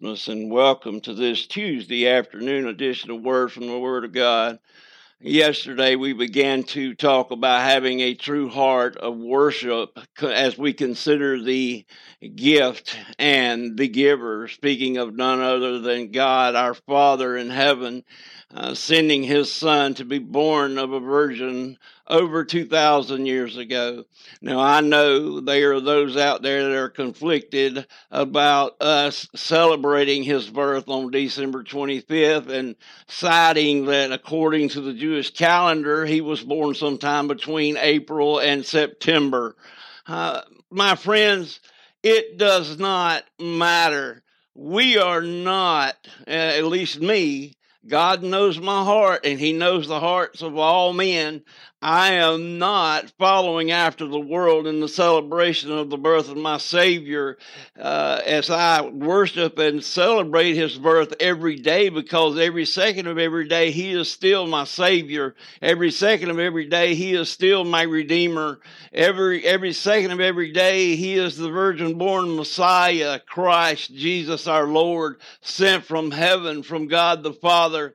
Christmas and welcome to this Tuesday afternoon edition of Word from the Word of God. Yesterday, we began to talk about having a true heart of worship as we consider the gift and the giver, speaking of none other than God, our Father in heaven, uh, sending his Son to be born of a virgin over 2,000 years ago. Now, I know there are those out there that are conflicted about us celebrating his birth on December 25th and citing that according to the Jewish calendar, he was born sometime between April and September. Uh, my friends, it does not matter. We are not, uh, at least me, God knows my heart and He knows the hearts of all men. I am not following after the world in the celebration of the birth of my Savior uh, as I worship and celebrate His birth every day because every second of every day He is still my Savior. Every second of every day He is still my Redeemer. Every, every second of every day He is the virgin born Messiah, Christ, Jesus our Lord, sent from heaven, from God the Father.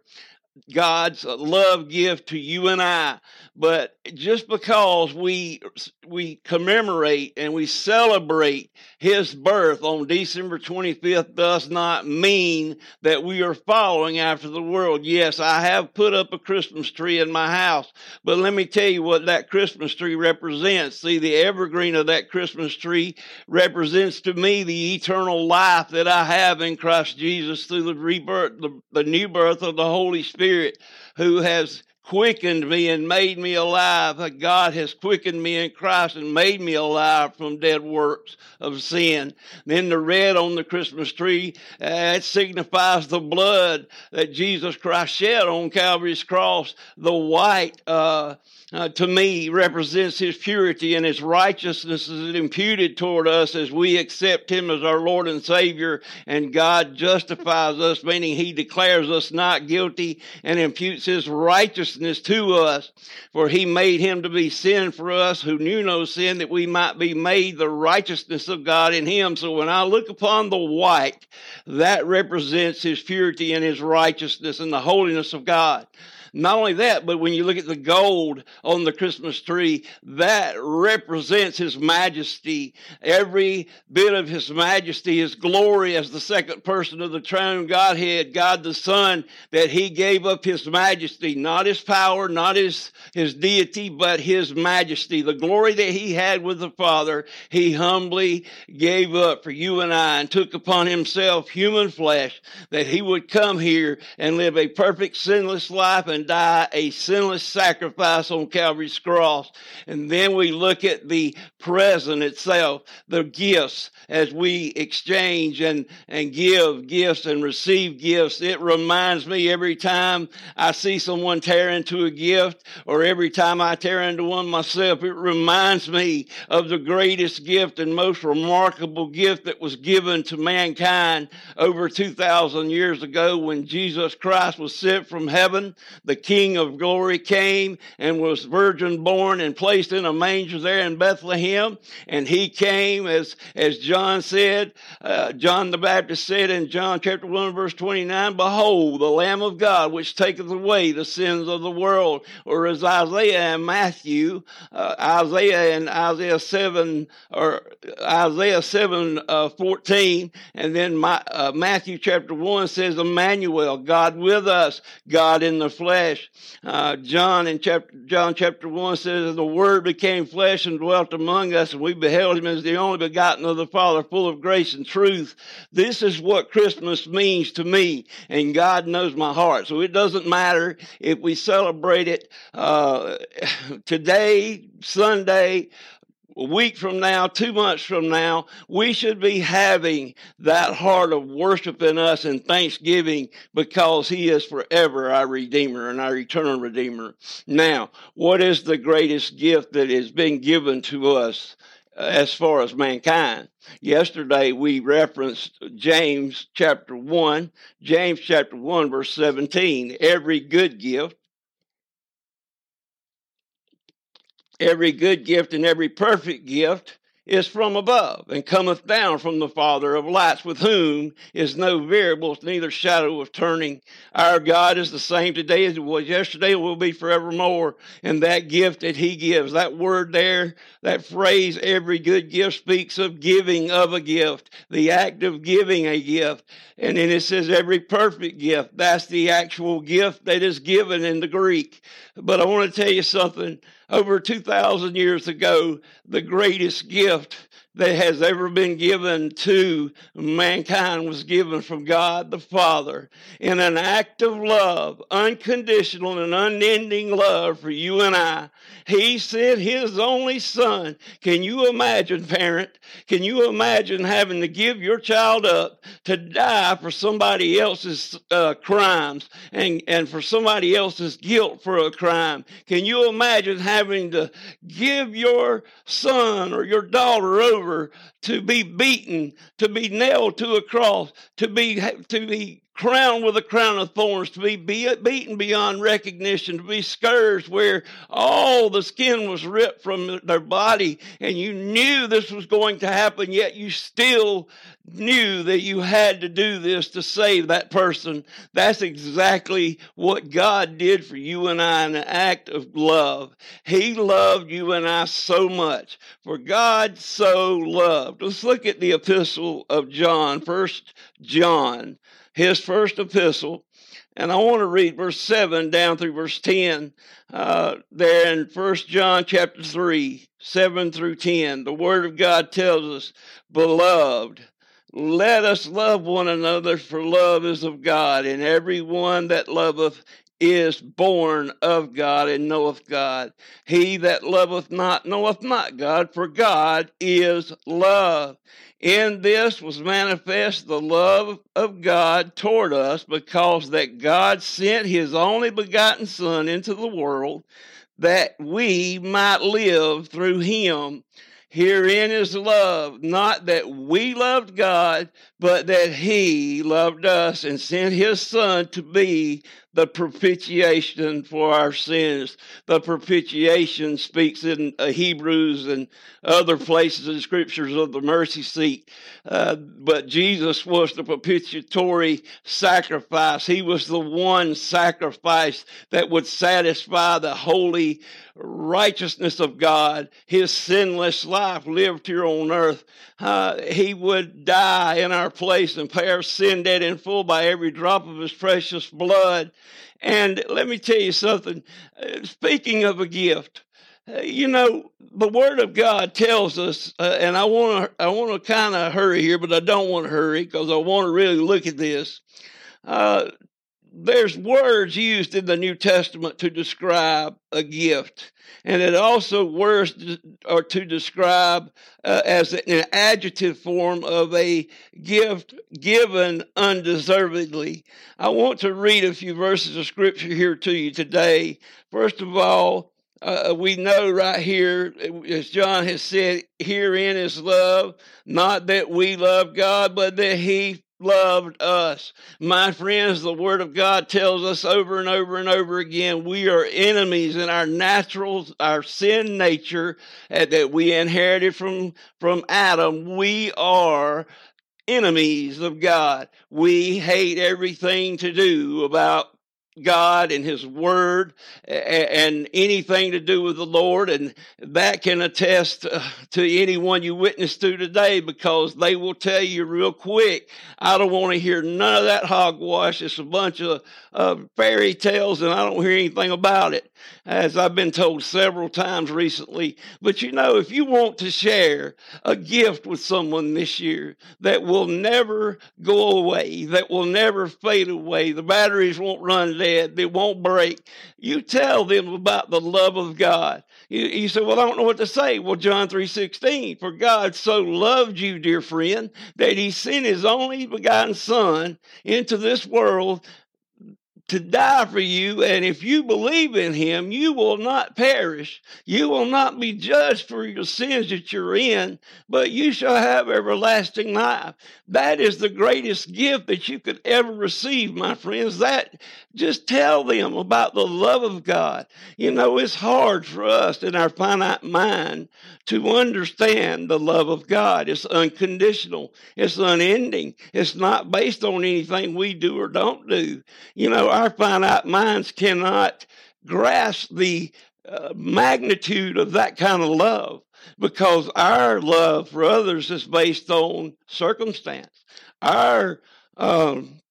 God's love gift to you and I. But just because we we commemorate and we celebrate his birth on December 25th does not mean that we are following after the world. Yes, I have put up a Christmas tree in my house, but let me tell you what that Christmas tree represents. See, the evergreen of that Christmas tree represents to me the eternal life that I have in Christ Jesus through the rebirth, the, the new birth of the Holy Spirit who has quickened me and made me alive. God has quickened me in Christ and made me alive from dead works of sin. Then the red on the Christmas tree, uh, it signifies the blood that Jesus Christ shed on Calvary's cross. The white, uh, uh, to me represents his purity and his righteousness is imputed toward us as we accept him as our Lord and Savior, and God justifies us, meaning he declares us not guilty and imputes his righteousness to us. For he made him to be sin for us who knew no sin, that we might be made the righteousness of God in him. So when I look upon the white, that represents his purity and his righteousness and the holiness of God. Not only that, but when you look at the gold on the Christmas tree, that represents His majesty. Every bit of His majesty, His glory as the second person of the triune Godhead, God the Son, that He gave up His majesty, not His power, not His, His deity, but His majesty. The glory that He had with the Father, He humbly gave up for you and I and took upon Himself human flesh that He would come here and live a perfect, sinless life and die a sinless sacrifice on Calvary's cross. And then we look at the present itself, the gifts as we exchange and, and give gifts and receive gifts. It reminds me every time I see someone tear into a gift or every time I tear into one myself, it reminds me of the greatest gift and most remarkable gift that was given to mankind over 2,000 years ago when Jesus Christ was sent from heaven. The King of glory came and was virgin born and placed in a manger there in Bethlehem. And he came, as, as John said, uh, John the Baptist said in John chapter 1, verse 29, Behold, the Lamb of God, which taketh away the sins of the world. Or as Isaiah and Matthew, uh, Isaiah and Isaiah 7, or Isaiah 7, uh, 14, and then my, uh, Matthew chapter 1 says, Emmanuel, God with us, God in the flesh flesh. Uh, John in chapter John chapter one says, "The Word became flesh and dwelt among us, and we beheld Him as the only begotten of the Father, full of grace and truth." This is what Christmas means to me, and God knows my heart. So it doesn't matter if we celebrate it uh, today, Sunday, a week from now, two months from now, we should be having that heart of worship in us and thanksgiving because He is forever our Redeemer and our eternal Redeemer. Now, what is the greatest gift that has been given to us uh, as far as mankind? Yesterday we referenced James chapter 1, James chapter 1, verse 17. Every good gift every good gift and every perfect gift is from above and cometh down from the Father of lights, with whom is no variable, neither shadow of turning. Our God is the same today as it was yesterday, and will be forevermore. And that gift that He gives, that word there, that phrase, every good gift speaks of giving of a gift, the act of giving a gift. And then it says every perfect gift. That's the actual gift that is given in the Greek. But I want to tell you something over 2,000 years ago, the greatest gift that has ever been given to mankind was given from God the Father in an act of love, unconditional and unending love for you and I. He sent His only Son. Can you imagine, parent? Can you imagine having to give your child up to die for somebody else's uh, crimes and, and for somebody else's guilt for a crime? Can you imagine having to give your son or your daughter over? Over to be beaten, to be nailed to a cross, to be to be crowned with a crown of thorns, to be beaten beyond recognition, to be scourged where all the skin was ripped from their body, and you knew this was going to happen, yet you still knew that you had to do this to save that person. That's exactly what God did for you and I in an act of love. He loved you and I so much. For God so loved. Let's look at the epistle of John, first John his first epistle. And I want to read verse 7 down through verse 10 uh, there in First John chapter 3, 7 through 10. The Word of God tells us, Beloved, let us love one another, for love is of God, and every one that loveth is born of God and knoweth God. He that loveth not knoweth not God, for God is love. In this was manifest the love of God toward us, because that God sent his only begotten Son into the world that we might live through him. Herein is love, not that we loved God, but that He loved us and sent His Son to be the propitiation for our sins. The propitiation speaks in uh, Hebrews and other places in scriptures of the mercy seat. Uh, but Jesus was the propitiatory sacrifice. He was the one sacrifice that would satisfy the holy righteousness of God, his sinless life lived here on earth. Uh, he would die in our place and pay our sin debt in full by every drop of his precious blood. And let me tell you something. Uh, speaking of a gift, uh, you know the Word of God tells us, uh, and I want to I want to kind of hurry here, but I don't want to hurry because I want to really look at this. Uh, there's words used in the New Testament to describe a gift, and it also words are to describe uh, as an adjective form of a gift given undeservedly. I want to read a few verses of scripture here to you today. First of all, uh, we know right here, as John has said, herein is love, not that we love God, but that He loved us. My friends, the Word of God tells us over and over and over again we are enemies in our natural, our sin nature uh, that we inherited from, from Adam. We are enemies of God. We hate everything to do about God and His Word and anything to do with the Lord. And that can attest uh, to anyone you witness to today because they will tell you real quick, I don't want to hear none of that hogwash. It's a bunch of uh, fairy tales and I don't hear anything about it, as I've been told several times recently. But you know, if you want to share a gift with someone this year that will never go away, that will never fade away, the batteries won't run dead, it won't break, you tell them about the love of God. You, you say, well, I don't know what to say. Well, John 3.16, for God so loved you, dear friend, that he sent his only begotten son into this world to die for you. And if you believe in him, you will not perish. You will not be judged for your sins that you're in, but you shall have everlasting life. That is the greatest gift that you could ever receive, my friends. That just tell them about the love of God. You know, it's hard for us in our finite mind to understand the love of God. It's unconditional, it's unending, it's not based on anything we do or don't do. You know, our finite minds cannot grasp the uh, magnitude of that kind of love because our love for others is based on circumstance. Our um,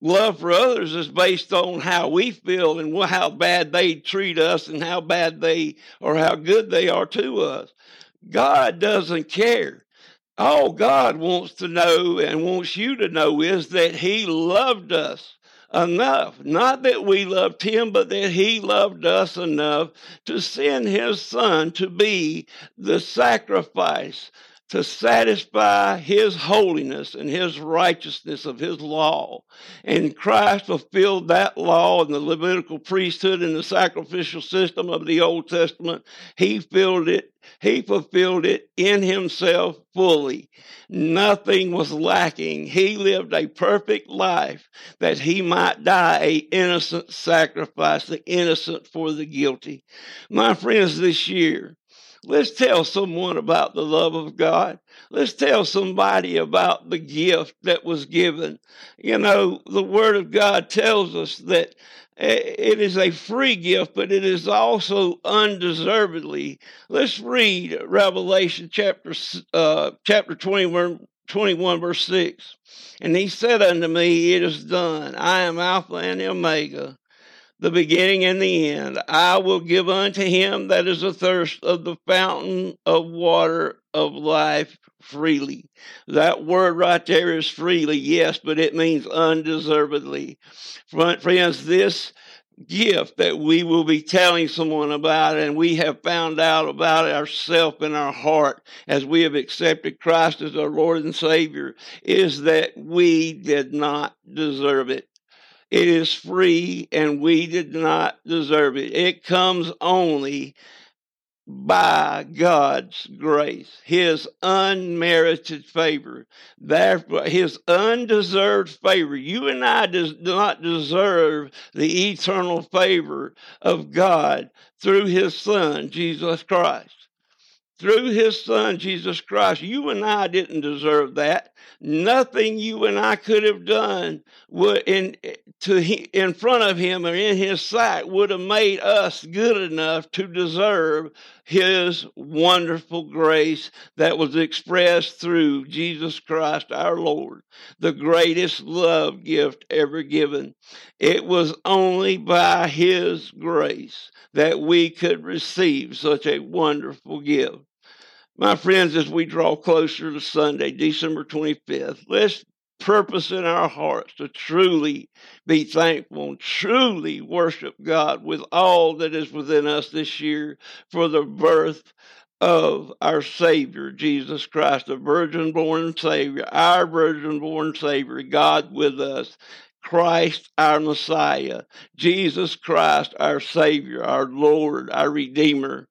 love for others is based on how we feel and how bad they treat us and how bad they or how good they are to us. God doesn't care. All God wants to know and wants you to know is that He loved us enough. Not that we loved Him, but that He loved us enough to send His Son to be the sacrifice to satisfy his holiness and his righteousness of his law. And Christ fulfilled that law in the Levitical priesthood and the sacrificial system of the Old Testament. He filled it, he fulfilled it in himself fully. Nothing was lacking. He lived a perfect life that he might die a innocent sacrifice, the innocent for the guilty. My friends, this year, Let's tell someone about the love of God. Let's tell somebody about the gift that was given. You know, the Word of God tells us that eh, it is a free gift, but it is also undeservedly. Let's read Revelation chapter uh, chapter 21, 21, verse 6. And he said unto me, It is done. I am Alpha and Omega, the beginning and the end. I will give unto him that is athirst of the fountain of water of life freely. That word right there is freely, yes, but it means undeservedly. Friends, this gift that we will be telling someone about and we have found out about ourselves in our heart as we have accepted Christ as our Lord and Savior is that we did not deserve it. It is free and we did not deserve it. It comes only by God's grace, His unmerited favor, therefore His undeserved favor. You and I do not deserve the eternal favor of God through His Son, Jesus Christ. Through His Son, Jesus Christ, you and I didn't deserve that nothing you and I could have done would in eh, to in front of him or in his sight would have made us good enough to deserve his wonderful grace that was expressed through Jesus Christ our Lord, the greatest love gift ever given. It was only by his grace that we could receive such a wonderful gift. My friends, as we draw closer to Sunday, December 25th, let's purpose in our hearts to truly be thankful and truly worship God with all that is within us this year for the birth of our Savior, Jesus Christ, the virgin born Savior, our virgin born Savior, God with us. Christ, our Messiah, Jesus Christ, our Savior, our Lord, our Redeemer,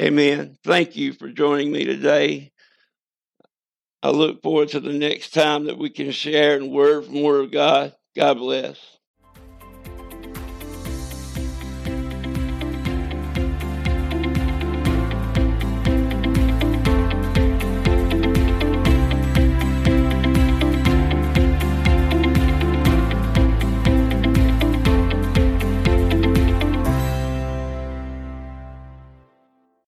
Amen. Thank you for joining me today. I look forward to the next time that we can share and word from Word of God. God bless.